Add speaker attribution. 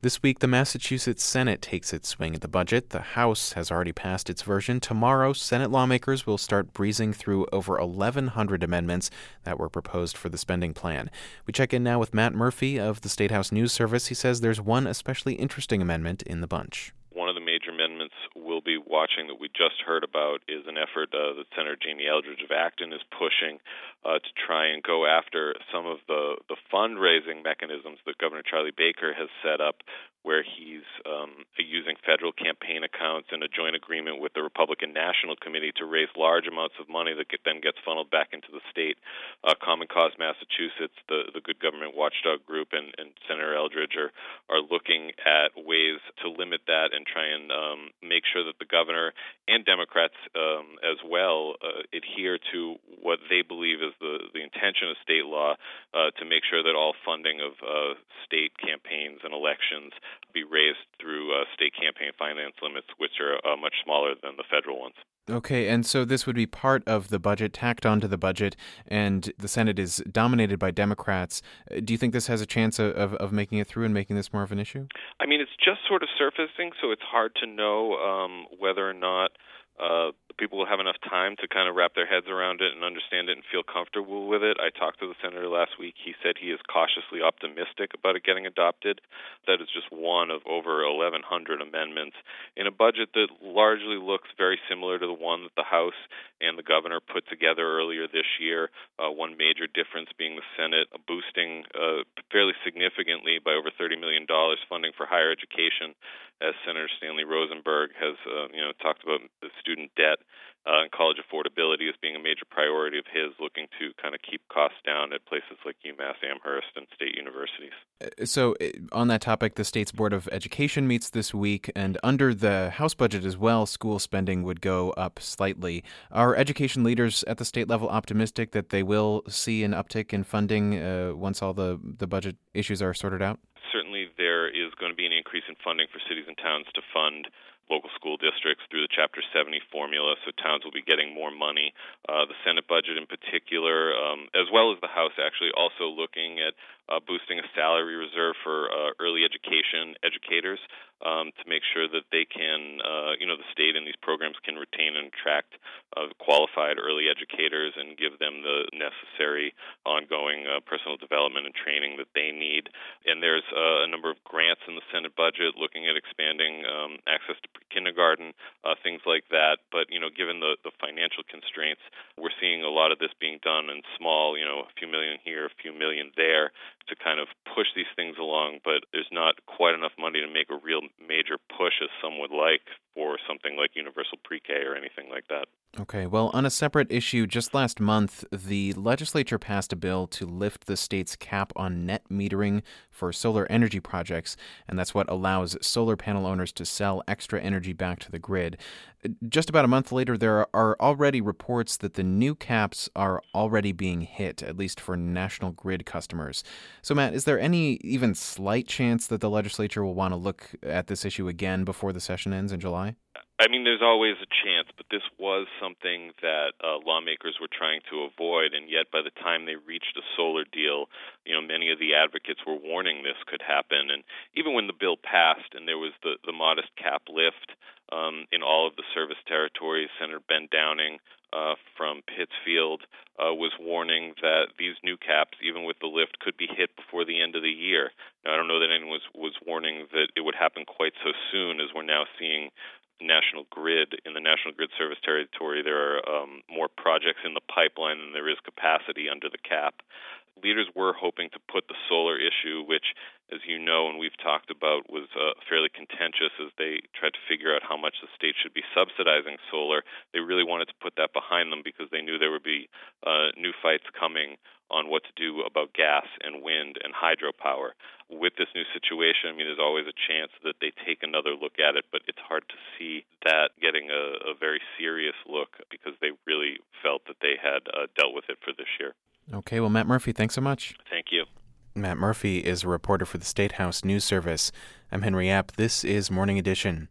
Speaker 1: This week, the Massachusetts Senate takes its swing at the budget. The House has already passed its version. Tomorrow, Senate lawmakers will start breezing through over 1,100 amendments that were proposed for the spending plan. We check in now with Matt Murphy of the State House News Service. He says there's one especially interesting amendment in the bunch
Speaker 2: we'll be watching that we just heard about is an effort uh, that Senator Jamie Eldridge of Acton is pushing uh, to try and go after some of the, the fundraising mechanisms that Governor Charlie Baker has set up, where he's um, using federal campaign accounts in a joint agreement with the Republican National Committee to raise large amounts of money that get, then gets funneled back into the state. Uh, Common Cause Massachusetts, the, the Good Government Watchdog Group, and, and Senator Eldridge are, are looking at ways to limit that and try and um, make sure that the governor and Democrats um, as well uh, adhere to what they believe is the, the intention of state law uh, to make sure that all funding of uh, state campaigns and elections be raised through uh, state campaign finance limits, which are uh, much smaller than the federal ones.
Speaker 1: Okay, and so this would be part of the budget, tacked onto the budget, and the Senate is dominated by Democrats. Do you think this has a chance of, of, of making it through and making this more of an issue?
Speaker 2: I mean, it's just sort of surfacing, so it's hard to know um, whether or not uh, people will have enough time to kind of wrap their heads around it and understand it and feel comfortable with it. I talked to the senator last week. He said he is cautiously optimistic about it getting adopted. That is just one of over 1,100 amendments in a budget that largely looks very similar to the one that the House and the governor put together earlier this year. Uh, one major difference being the Senate boosting uh, fairly significantly by over $30 million funding for higher education, as Senator Stanley Rosenberg has uh, you know talked about student debt uh, and college affordability as being a major priority of his, looking to kind of keep costs down at places like UMass Amherst and state universities.
Speaker 1: Uh, so, uh, on that topic, the state's Board of Education meets this week, and under the House budget as well, school spending would go up slightly. Are education leaders at the state level optimistic that they will see an uptick in funding uh, once all the, the budget issues are sorted out?
Speaker 2: Is going to be an increase in funding for cities and towns to fund local school districts through the Chapter 70 formula, so towns will be getting more money. Uh, the Senate budget, in particular, um, as well as the House, actually also looking at uh, boosting a salary reserve for uh, early education educators um, to make sure that they can, uh, you know, the state and these programs can retain and attract uh, qualified early educators and give them the necessary ongoing uh, personal development and training that they need. And there's a number of grants in the Senate budget looking at expanding um, access to kindergarten, uh, things like that. But you know, given the the financial constraints, we're seeing a lot of this being done in small, you know, a few million here, a few million there, to kind of push these things along. But there's not quite enough money to make a real major push as some would like for something like universal pre-K or anything like that.
Speaker 1: Okay, well, on a separate issue, just last month, the legislature passed a bill to lift the state's cap on net metering for solar energy projects, and that's what allows solar panel owners to sell extra energy back to the grid. Just about a month later, there are already reports that the new caps are already being hit, at least for national grid customers. So, Matt, is there any even slight chance that the legislature will want to look at this issue again before the session ends in July?
Speaker 2: I mean, there's always a chance, but this was something that uh, lawmakers were trying to avoid, and yet by the time they reached a solar deal, you know, many of the advocates were warning this could happen. And even when the bill passed and there was the, the modest cap lift um, in all of the service territories, Senator Ben Downing uh, from Pittsfield uh, was warning that these new caps, even with the lift, could be hit before the end of the year. Now, I don't know that anyone was, was warning that it would happen quite so soon as we're now seeing National Grid in the National Grid service territory, there are um, more projects in the pipeline than there is capacity under the cap. Leaders were hoping to put the solar issue, which, as you know and we've talked about, was uh, fairly contentious as they tried to figure out how much the state should be subsidizing solar. They really wanted to put that behind them because they knew there would be uh, new fights coming on what to do about gas and wind and hydropower. With this new situation, I mean, there's always a chance that they take another look at it, but it's hard to see that getting a, a very serious look because they really felt that they had uh, dealt with it for this year.
Speaker 1: Okay, well, Matt Murphy, thanks so much.
Speaker 2: Thank you.
Speaker 1: Matt Murphy is a reporter for the State House News Service. I'm Henry Epp. This is Morning Edition.